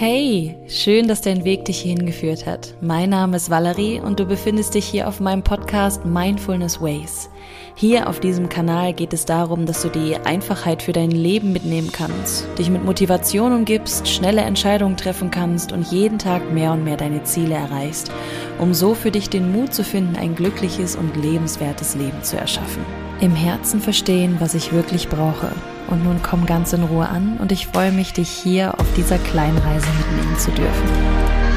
Hey, schön, dass dein Weg dich hierhin geführt hat. Mein Name ist Valerie und du befindest dich hier auf meinem Podcast Mindfulness Ways. Hier auf diesem Kanal geht es darum, dass du die Einfachheit für dein Leben mitnehmen kannst, dich mit Motivation umgibst, schnelle Entscheidungen treffen kannst und jeden Tag mehr und mehr deine Ziele erreichst, um so für dich den Mut zu finden, ein glückliches und lebenswertes Leben zu erschaffen. Im Herzen verstehen, was ich wirklich brauche und nun komm ganz in Ruhe an und ich freue mich, dich hier auf dieser kleinen Reise mitnehmen zu dürfen.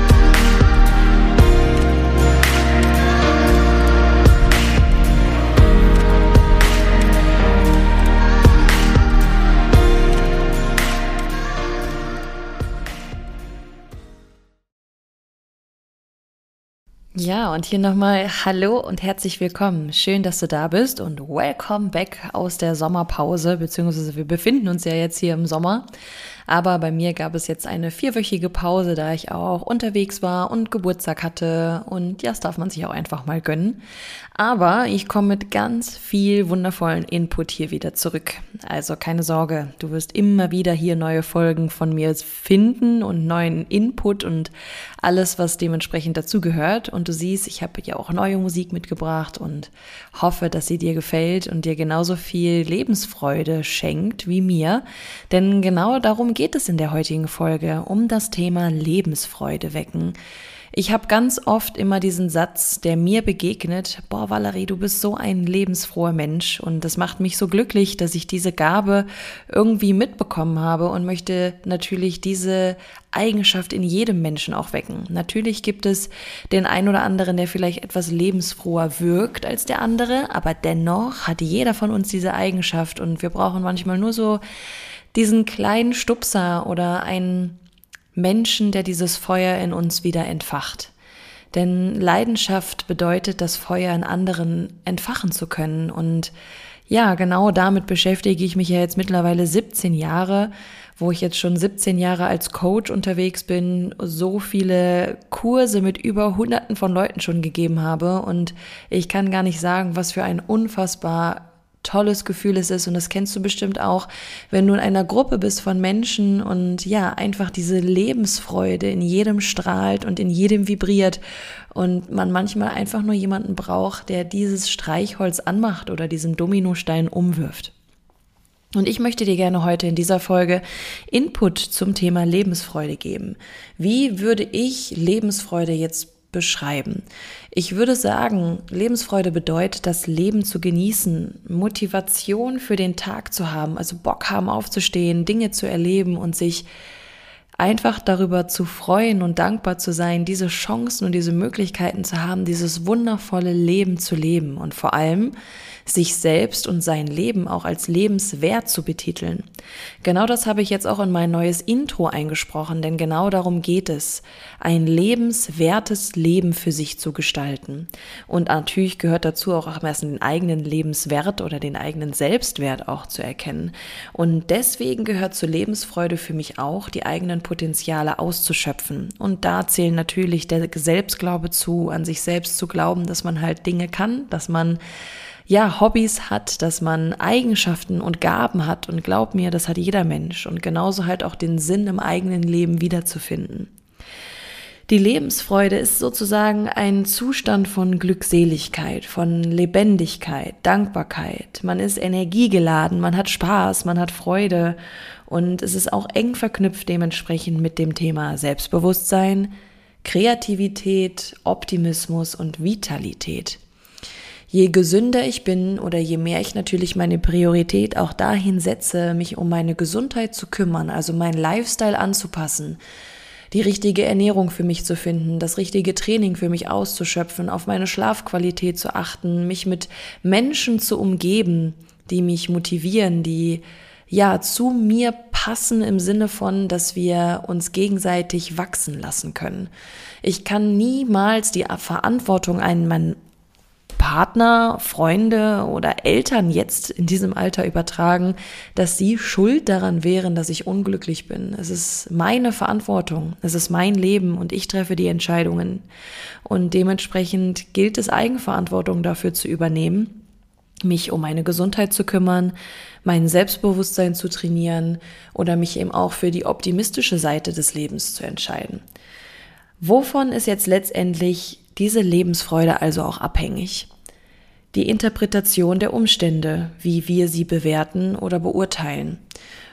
Ja, und hier nochmal Hallo und herzlich willkommen. Schön, dass du da bist und welcome back aus der Sommerpause, beziehungsweise wir befinden uns ja jetzt hier im Sommer. Aber bei mir gab es jetzt eine vierwöchige Pause, da ich auch unterwegs war und Geburtstag hatte. Und ja, das darf man sich auch einfach mal gönnen. Aber ich komme mit ganz viel wundervollen Input hier wieder zurück. Also keine Sorge, du wirst immer wieder hier neue Folgen von mir finden und neuen Input und alles, was dementsprechend dazugehört. Und du siehst, ich habe ja auch neue Musik mitgebracht und hoffe, dass sie dir gefällt und dir genauso viel Lebensfreude schenkt wie mir. Denn genau darum geht es in der heutigen Folge, um das Thema Lebensfreude wecken. Ich habe ganz oft immer diesen Satz, der mir begegnet, boah Valerie, du bist so ein lebensfroher Mensch und das macht mich so glücklich, dass ich diese Gabe irgendwie mitbekommen habe und möchte natürlich diese Eigenschaft in jedem Menschen auch wecken. Natürlich gibt es den einen oder anderen, der vielleicht etwas lebensfroher wirkt als der andere, aber dennoch hat jeder von uns diese Eigenschaft und wir brauchen manchmal nur so diesen kleinen Stupser oder einen Menschen, der dieses Feuer in uns wieder entfacht. Denn Leidenschaft bedeutet, das Feuer in anderen entfachen zu können. Und ja, genau damit beschäftige ich mich ja jetzt mittlerweile 17 Jahre, wo ich jetzt schon 17 Jahre als Coach unterwegs bin, so viele Kurse mit über Hunderten von Leuten schon gegeben habe. Und ich kann gar nicht sagen, was für ein unfassbar tolles Gefühl es ist und das kennst du bestimmt auch, wenn du in einer Gruppe bist von Menschen und ja, einfach diese Lebensfreude in jedem strahlt und in jedem vibriert und man manchmal einfach nur jemanden braucht, der dieses Streichholz anmacht oder diesen Dominostein umwirft. Und ich möchte dir gerne heute in dieser Folge Input zum Thema Lebensfreude geben. Wie würde ich Lebensfreude jetzt beschreiben. Ich würde sagen, Lebensfreude bedeutet, das Leben zu genießen, Motivation für den Tag zu haben, also Bock haben aufzustehen, Dinge zu erleben und sich einfach darüber zu freuen und dankbar zu sein, diese Chancen und diese Möglichkeiten zu haben, dieses wundervolle Leben zu leben und vor allem sich selbst und sein Leben auch als lebenswert zu betiteln. Genau das habe ich jetzt auch in mein neues Intro eingesprochen, denn genau darum geht es, ein lebenswertes Leben für sich zu gestalten. Und natürlich gehört dazu auch am ersten den eigenen Lebenswert oder den eigenen Selbstwert auch zu erkennen. Und deswegen gehört zur Lebensfreude für mich auch, die eigenen Potenziale auszuschöpfen. Und da zählen natürlich der Selbstglaube zu, an sich selbst zu glauben, dass man halt Dinge kann, dass man ja, Hobbys hat, dass man Eigenschaften und Gaben hat und glaub mir, das hat jeder Mensch und genauso halt auch den Sinn im eigenen Leben wiederzufinden. Die Lebensfreude ist sozusagen ein Zustand von Glückseligkeit, von Lebendigkeit, Dankbarkeit. Man ist energiegeladen, man hat Spaß, man hat Freude und es ist auch eng verknüpft dementsprechend mit dem Thema Selbstbewusstsein, Kreativität, Optimismus und Vitalität je gesünder ich bin oder je mehr ich natürlich meine Priorität auch dahin setze, mich um meine Gesundheit zu kümmern, also meinen Lifestyle anzupassen, die richtige Ernährung für mich zu finden, das richtige Training für mich auszuschöpfen, auf meine Schlafqualität zu achten, mich mit Menschen zu umgeben, die mich motivieren, die ja zu mir passen im Sinne von, dass wir uns gegenseitig wachsen lassen können. Ich kann niemals die Verantwortung an mein, Partner, Freunde oder Eltern jetzt in diesem Alter übertragen, dass sie schuld daran wären, dass ich unglücklich bin. Es ist meine Verantwortung, es ist mein Leben und ich treffe die Entscheidungen. Und dementsprechend gilt es, Eigenverantwortung dafür zu übernehmen mich um meine Gesundheit zu kümmern, mein Selbstbewusstsein zu trainieren oder mich eben auch für die optimistische Seite des Lebens zu entscheiden. Wovon ist jetzt letztendlich diese Lebensfreude also auch abhängig? Die Interpretation der Umstände, wie wir sie bewerten oder beurteilen.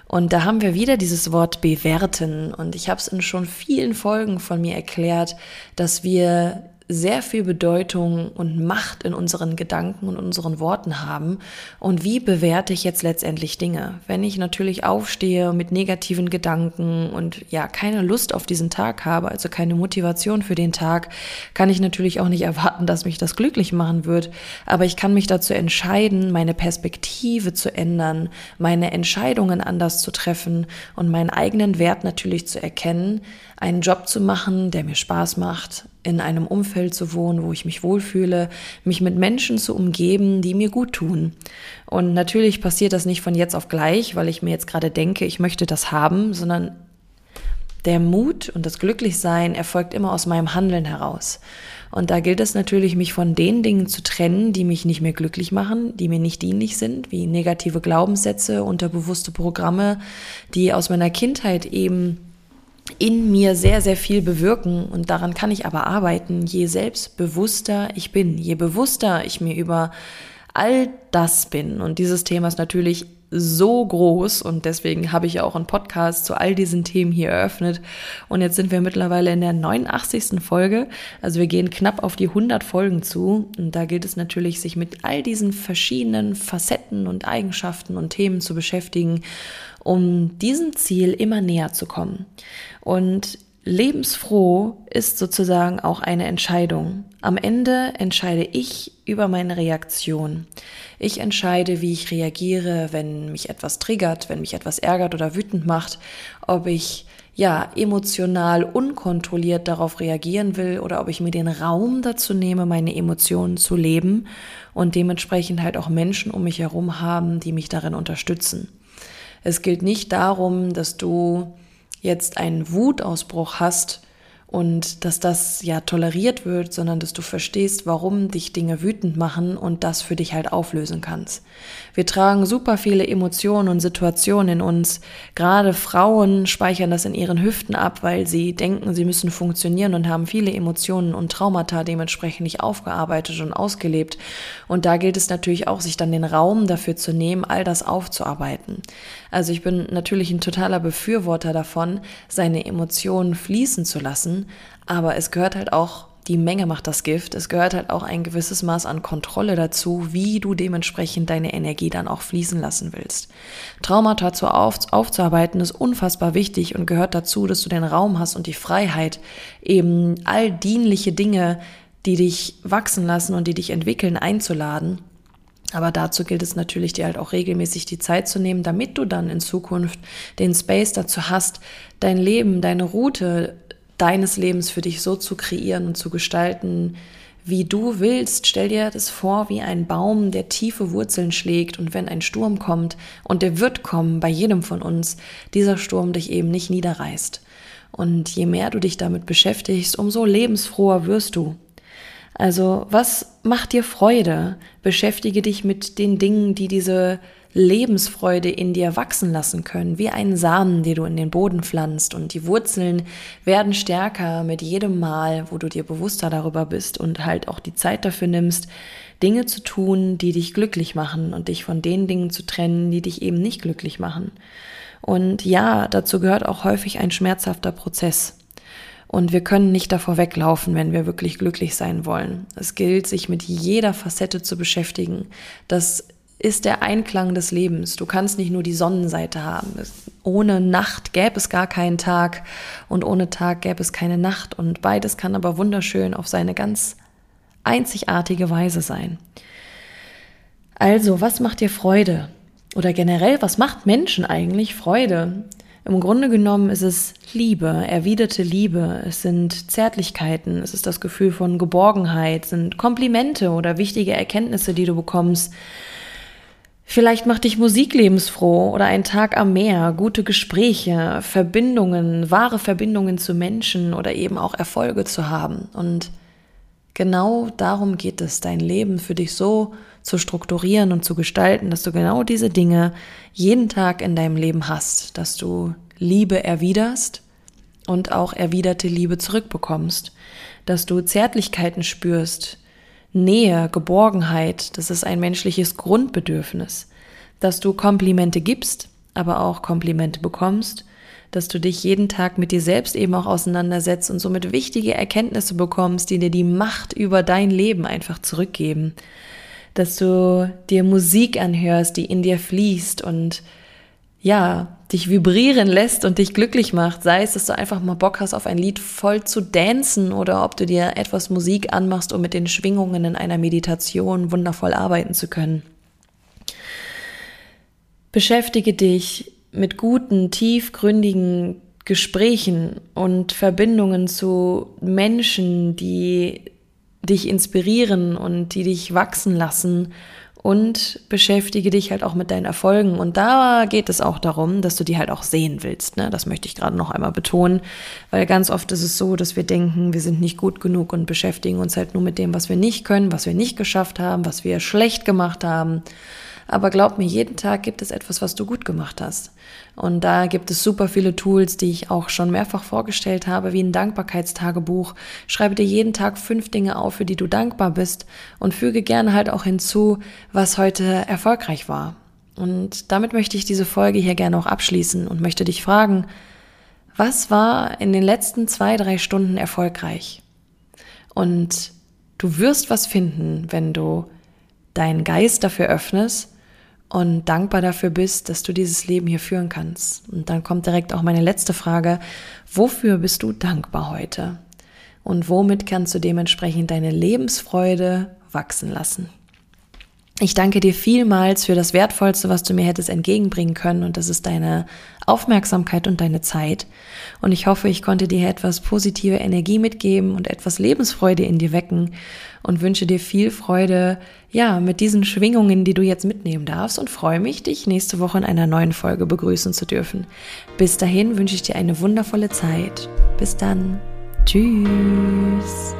Und da haben wir wieder dieses Wort bewerten. Und ich habe es in schon vielen Folgen von mir erklärt, dass wir sehr viel Bedeutung und Macht in unseren Gedanken und unseren Worten haben. Und wie bewerte ich jetzt letztendlich Dinge? Wenn ich natürlich aufstehe mit negativen Gedanken und ja, keine Lust auf diesen Tag habe, also keine Motivation für den Tag, kann ich natürlich auch nicht erwarten, dass mich das glücklich machen wird. Aber ich kann mich dazu entscheiden, meine Perspektive zu ändern, meine Entscheidungen anders zu treffen und meinen eigenen Wert natürlich zu erkennen, einen Job zu machen, der mir Spaß macht, in einem Umfeld zu wohnen, wo ich mich wohlfühle, mich mit Menschen zu umgeben, die mir gut tun. Und natürlich passiert das nicht von jetzt auf gleich, weil ich mir jetzt gerade denke, ich möchte das haben, sondern der Mut und das Glücklichsein erfolgt immer aus meinem Handeln heraus. Und da gilt es natürlich, mich von den Dingen zu trennen, die mich nicht mehr glücklich machen, die mir nicht dienlich sind, wie negative Glaubenssätze, unterbewusste Programme, die aus meiner Kindheit eben in mir sehr, sehr viel bewirken und daran kann ich aber arbeiten, je selbstbewusster ich bin, je bewusster ich mir über all das bin. Und dieses Thema ist natürlich so groß und deswegen habe ich auch einen Podcast zu all diesen Themen hier eröffnet. Und jetzt sind wir mittlerweile in der 89. Folge. Also wir gehen knapp auf die 100 Folgen zu. Und da gilt es natürlich, sich mit all diesen verschiedenen Facetten und Eigenschaften und Themen zu beschäftigen um diesem Ziel immer näher zu kommen. Und lebensfroh ist sozusagen auch eine Entscheidung. Am Ende entscheide ich über meine Reaktion. Ich entscheide, wie ich reagiere, wenn mich etwas triggert, wenn mich etwas ärgert oder wütend macht, ob ich ja emotional unkontrolliert darauf reagieren will oder ob ich mir den Raum dazu nehme, meine Emotionen zu leben und dementsprechend halt auch Menschen um mich herum haben, die mich darin unterstützen. Es gilt nicht darum, dass du jetzt einen Wutausbruch hast und dass das ja toleriert wird, sondern dass du verstehst, warum dich Dinge wütend machen und das für dich halt auflösen kannst. Wir tragen super viele Emotionen und Situationen in uns. Gerade Frauen speichern das in ihren Hüften ab, weil sie denken, sie müssen funktionieren und haben viele Emotionen und Traumata dementsprechend nicht aufgearbeitet und ausgelebt. Und da gilt es natürlich auch, sich dann den Raum dafür zu nehmen, all das aufzuarbeiten. Also ich bin natürlich ein totaler Befürworter davon, seine Emotionen fließen zu lassen, aber es gehört halt auch die Menge macht das Gift. Es gehört halt auch ein gewisses Maß an Kontrolle dazu, wie du dementsprechend deine Energie dann auch fließen lassen willst. Traumata zu auf, aufzuarbeiten ist unfassbar wichtig und gehört dazu, dass du den Raum hast und die Freiheit, eben all dienliche Dinge, die dich wachsen lassen und die dich entwickeln, einzuladen aber dazu gilt es natürlich, dir halt auch regelmäßig die Zeit zu nehmen, damit du dann in Zukunft den Space dazu hast, dein Leben, deine Route deines Lebens für dich so zu kreieren und zu gestalten, wie du willst. Stell dir das vor wie ein Baum, der tiefe Wurzeln schlägt und wenn ein Sturm kommt, und der wird kommen bei jedem von uns, dieser Sturm dich eben nicht niederreißt. Und je mehr du dich damit beschäftigst, umso lebensfroher wirst du. Also was macht dir Freude? Beschäftige dich mit den Dingen, die diese Lebensfreude in dir wachsen lassen können, wie einen Samen, den du in den Boden pflanzt. Und die Wurzeln werden stärker mit jedem Mal, wo du dir bewusster darüber bist und halt auch die Zeit dafür nimmst, Dinge zu tun, die dich glücklich machen und dich von den Dingen zu trennen, die dich eben nicht glücklich machen. Und ja, dazu gehört auch häufig ein schmerzhafter Prozess. Und wir können nicht davor weglaufen, wenn wir wirklich glücklich sein wollen. Es gilt, sich mit jeder Facette zu beschäftigen. Das ist der Einklang des Lebens. Du kannst nicht nur die Sonnenseite haben. Ohne Nacht gäbe es gar keinen Tag und ohne Tag gäbe es keine Nacht. Und beides kann aber wunderschön auf seine ganz einzigartige Weise sein. Also, was macht dir Freude? Oder generell, was macht Menschen eigentlich Freude? Im Grunde genommen ist es Liebe, erwiderte Liebe, es sind Zärtlichkeiten, es ist das Gefühl von Geborgenheit, sind Komplimente oder wichtige Erkenntnisse, die du bekommst. Vielleicht macht dich Musik lebensfroh oder ein Tag am Meer, gute Gespräche, Verbindungen, wahre Verbindungen zu Menschen oder eben auch Erfolge zu haben. Und genau darum geht es, dein Leben für dich so zu strukturieren und zu gestalten, dass du genau diese Dinge jeden Tag in deinem Leben hast, dass du Liebe erwiderst und auch erwiderte Liebe zurückbekommst, dass du Zärtlichkeiten spürst, Nähe, Geborgenheit, das ist ein menschliches Grundbedürfnis, dass du Komplimente gibst, aber auch Komplimente bekommst, dass du dich jeden Tag mit dir selbst eben auch auseinandersetzt und somit wichtige Erkenntnisse bekommst, die dir die Macht über dein Leben einfach zurückgeben, dass du dir Musik anhörst, die in dir fließt und ja, dich vibrieren lässt und dich glücklich macht, sei es, dass du einfach mal Bock hast, auf ein Lied voll zu dancen oder ob du dir etwas Musik anmachst, um mit den Schwingungen in einer Meditation wundervoll arbeiten zu können. Beschäftige dich mit guten, tiefgründigen Gesprächen und Verbindungen zu Menschen, die dich inspirieren und die dich wachsen lassen und beschäftige dich halt auch mit deinen Erfolgen. Und da geht es auch darum, dass du die halt auch sehen willst. Ne? Das möchte ich gerade noch einmal betonen, weil ganz oft ist es so, dass wir denken, wir sind nicht gut genug und beschäftigen uns halt nur mit dem, was wir nicht können, was wir nicht geschafft haben, was wir schlecht gemacht haben. Aber glaub mir, jeden Tag gibt es etwas, was du gut gemacht hast. Und da gibt es super viele Tools, die ich auch schon mehrfach vorgestellt habe, wie ein Dankbarkeitstagebuch. Schreibe dir jeden Tag fünf Dinge auf, für die du dankbar bist und füge gerne halt auch hinzu, was heute erfolgreich war. Und damit möchte ich diese Folge hier gerne auch abschließen und möchte dich fragen, was war in den letzten zwei, drei Stunden erfolgreich? Und du wirst was finden, wenn du deinen Geist dafür öffnest und dankbar dafür bist, dass du dieses Leben hier führen kannst. Und dann kommt direkt auch meine letzte Frage. Wofür bist du dankbar heute? Und womit kannst du dementsprechend deine Lebensfreude wachsen lassen? Ich danke dir vielmals für das Wertvollste, was du mir hättest entgegenbringen können, und das ist deine Aufmerksamkeit und deine Zeit. Und ich hoffe, ich konnte dir etwas positive Energie mitgeben und etwas Lebensfreude in dir wecken und wünsche dir viel Freude, ja, mit diesen Schwingungen, die du jetzt mitnehmen darfst und freue mich, dich nächste Woche in einer neuen Folge begrüßen zu dürfen. Bis dahin wünsche ich dir eine wundervolle Zeit. Bis dann. Tschüss.